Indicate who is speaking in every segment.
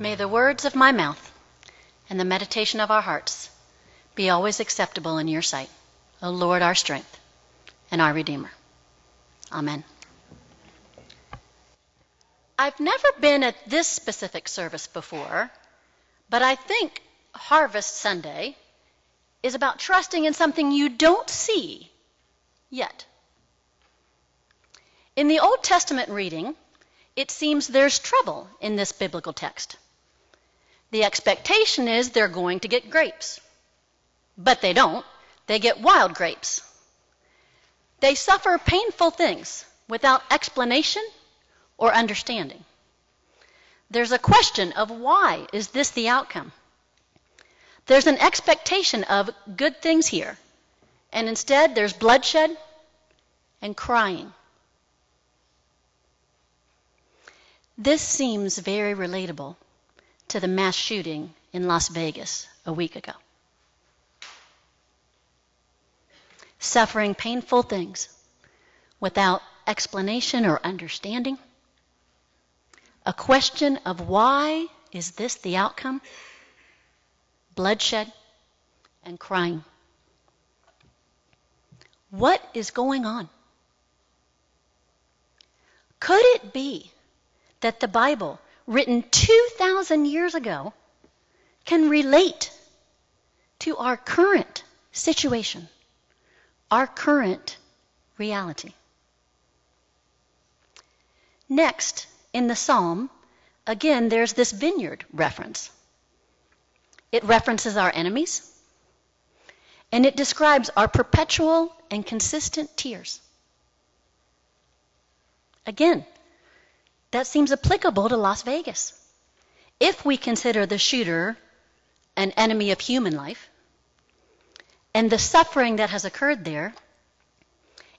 Speaker 1: May the words of my mouth and the meditation of our hearts be always acceptable in your sight, O Lord, our strength and our Redeemer. Amen. I've never been at this specific service before, but I think Harvest Sunday is about trusting in something you don't see yet. In the Old Testament reading, it seems there's trouble in this biblical text. The expectation is they're going to get grapes. But they don't. They get wild grapes. They suffer painful things without explanation or understanding. There's a question of why is this the outcome? There's an expectation of good things here, and instead there's bloodshed and crying. This seems very relatable to the mass shooting in Las Vegas a week ago. Suffering painful things without explanation or understanding. A question of why is this the outcome? Bloodshed and crying. What is going on? Could it be that the Bible written 2,000 years ago, can relate to our current situation, our current reality. Next, in the psalm, again, there's this vineyard reference. It references our enemies, and it describes our perpetual and consistent tears. Again, that seems applicable to Las Vegas. If we consider the shooter an enemy of human life and the suffering that has occurred there,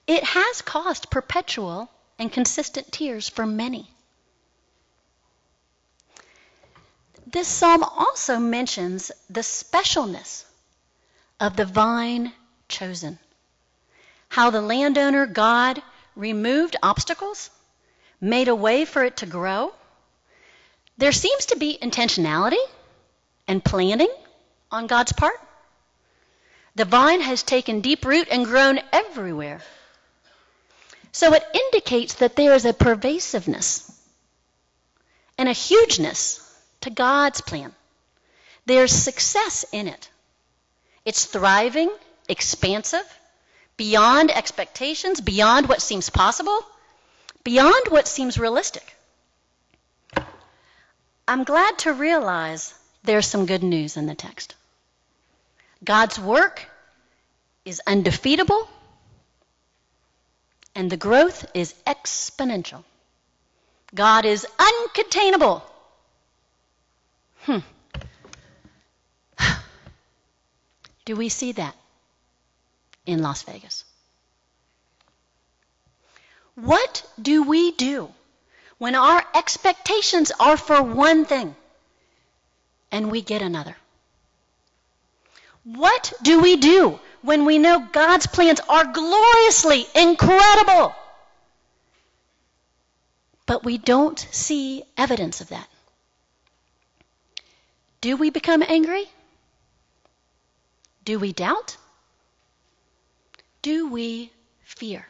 Speaker 1: it has caused perpetual and consistent tears for many. This psalm also mentions the specialness of the vine chosen. How the landowner, God, removed obstacles made a way for it to grow. There seems to be intentionality and planning on God's part. The vine has taken deep root and grown everywhere. So it indicates that there is a pervasiveness and a hugeness to God's plan. There's success in it. It's thriving, expansive, beyond expectations, beyond what seems possible beyond what seems realistic. I'm glad to realize there's some good news in the text. God's work is undefeatable, and the growth is exponential. God is uncontainable. Hmm. Do we see that in Las Vegas? What do we do when our expectations are for one thing and we get another? What do we do when we know God's plans are gloriously incredible, but we don't see evidence of that? Do we become angry? Do we doubt? Do we fear?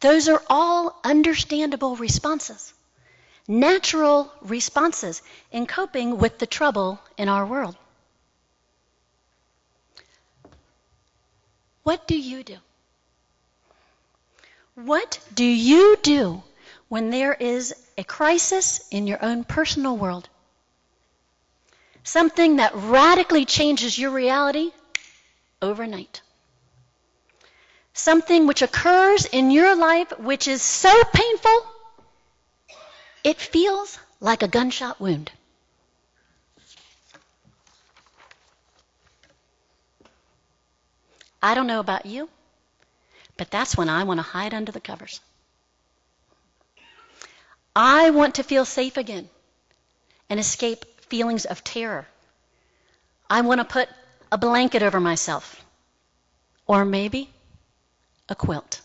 Speaker 1: Those are all understandable responses, natural responses in coping with the trouble in our world. What do you do? What do you do when there is a crisis in your own personal world? Something that radically changes your reality overnight something which occurs in your life which is so painful, it feels like a gunshot wound. I don't know about you, but that's when I want to hide under the covers. I want to feel safe again and escape feelings of terror. I want to put a blanket over myself. Or maybe a quilt.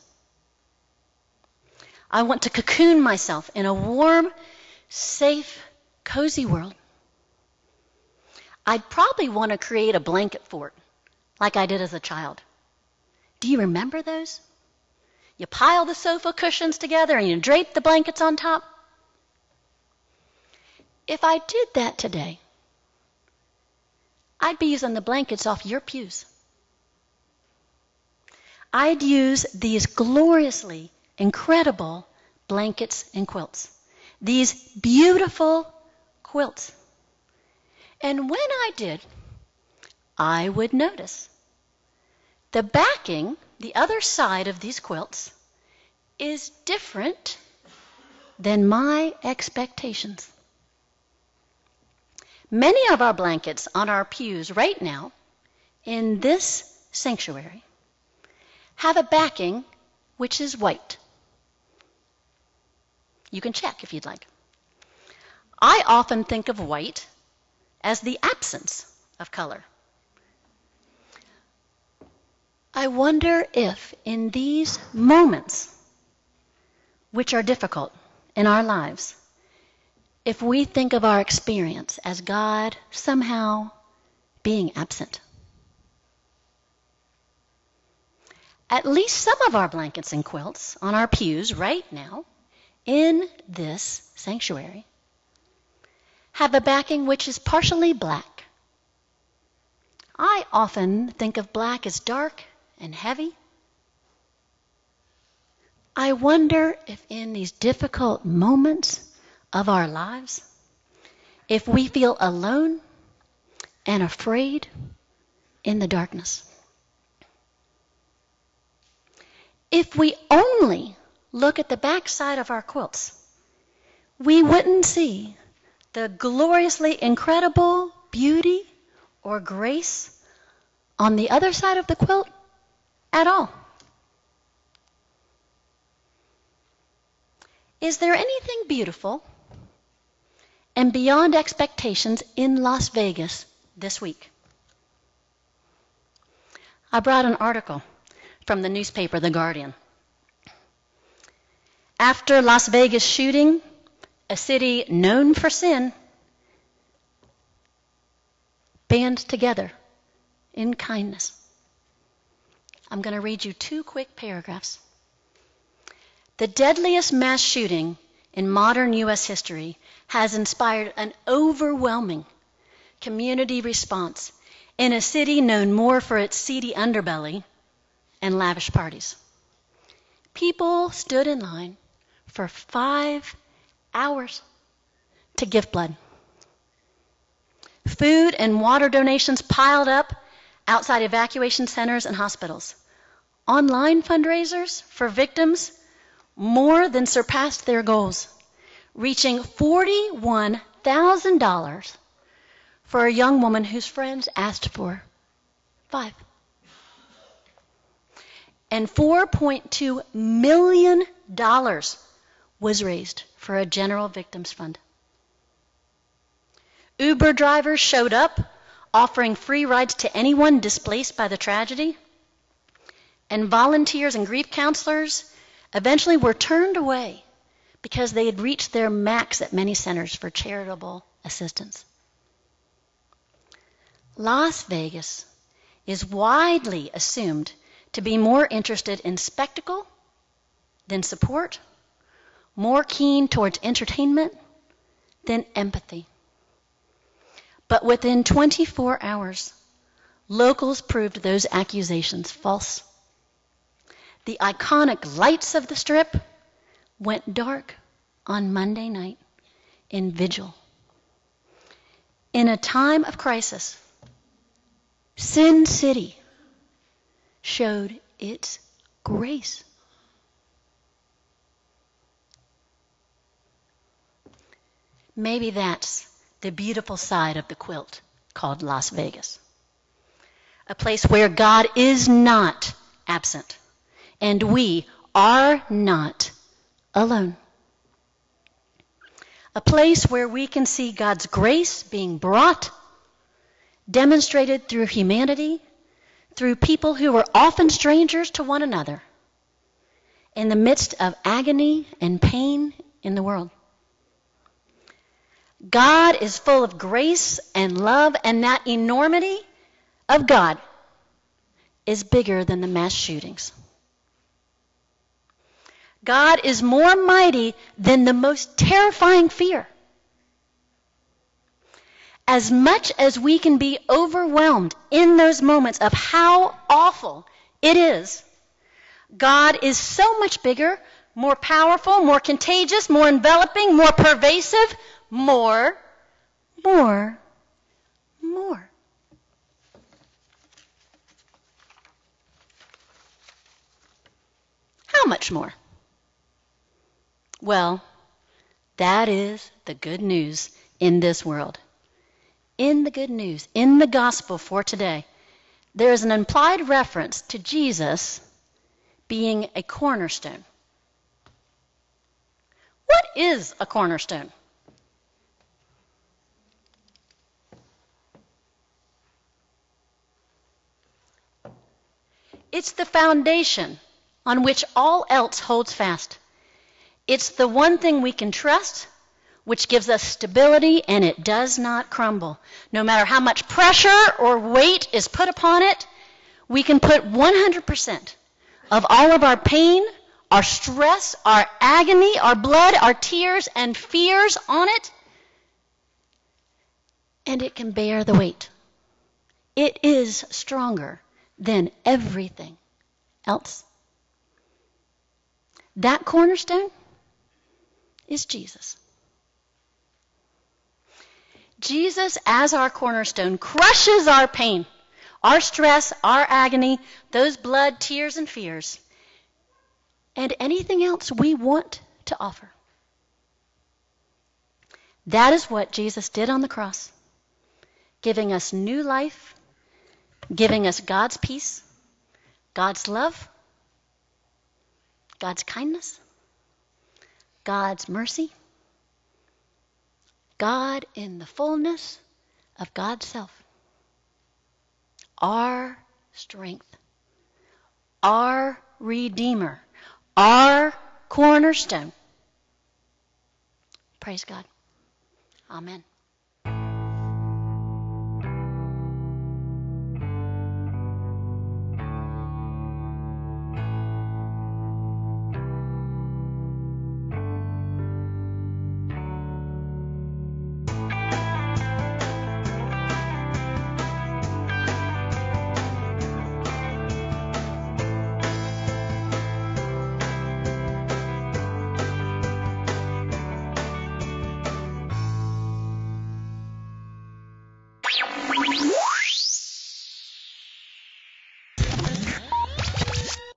Speaker 1: I want to cocoon myself in a warm, safe, cozy world, I'd probably want to create a blanket fort like I did as a child. Do you remember those? You pile the sofa cushions together and you drape the blankets on top. If I did that today, I'd be using the blankets off your pews. I'd use these gloriously incredible blankets and quilts. These beautiful quilts. And when I did, I would notice the backing, the other side of these quilts, is different than my expectations. Many of our blankets on our pews right now in this sanctuary have a backing which is white. You can check if you'd like. I often think of white as the absence of color. I wonder if in these moments, which are difficult in our lives, if we think of our experience as God somehow being absent. At least some of our blankets and quilts on our pews right now in this sanctuary have a backing which is partially black. I often think of black as dark and heavy. I wonder if in these difficult moments of our lives, if we feel alone and afraid in the darkness. If we only look at the backside of our quilts, we wouldn't see the gloriously incredible beauty or grace on the other side of the quilt at all. Is there anything beautiful and beyond expectations in Las Vegas this week? I brought an article from the newspaper The Guardian. After Las Vegas shooting, a city known for sin, band together in kindness. I'm going to read you two quick paragraphs. The deadliest mass shooting in modern U.S. history has inspired an overwhelming community response in a city known more for its seedy underbelly and lavish parties. People stood in line for five hours to give blood. Food and water donations piled up outside evacuation centers and hospitals. Online fundraisers for victims more than surpassed their goals, reaching $41,000 for a young woman whose friends asked for five. And $4.2 million was raised for a general victims fund. Uber drivers showed up offering free rides to anyone displaced by the tragedy. And volunteers and grief counselors eventually were turned away because they had reached their max at many centers for charitable assistance. Las Vegas is widely assumed to be more interested in spectacle than support, more keen towards entertainment than empathy. But within 24 hours, locals proved those accusations false. The iconic lights of the strip went dark on Monday night in vigil. In a time of crisis, Sin City showed its grace. Maybe that's the beautiful side of the quilt called Las Vegas. A place where God is not absent and we are not alone. A place where we can see God's grace being brought, demonstrated through humanity, through people who are often strangers to one another, in the midst of agony and pain in the world. God is full of grace and love, and that enormity of God is bigger than the mass shootings. God is more mighty than the most terrifying fear. As much as we can be overwhelmed in those moments of how awful it is, God is so much bigger, more powerful, more contagious, more enveloping, more pervasive, more, more, more. How much more? Well, that is the good news in this world. In the good news, in the gospel for today, there is an implied reference to Jesus being a cornerstone. What is a cornerstone? It's the foundation on which all else holds fast. It's the one thing we can trust, which gives us stability, and it does not crumble. No matter how much pressure or weight is put upon it, we can put 100% of all of our pain, our stress, our agony, our blood, our tears, and fears on it, and it can bear the weight. It is stronger than everything else. That cornerstone is Jesus. Jesus, as our cornerstone, crushes our pain, our stress, our agony, those blood, tears, and fears, and anything else we want to offer. That is what Jesus did on the cross, giving us new life, giving us God's peace, God's love, God's kindness, God's mercy, God in the fullness of God's self, our strength, our Redeemer, our cornerstone. Praise God. Amen.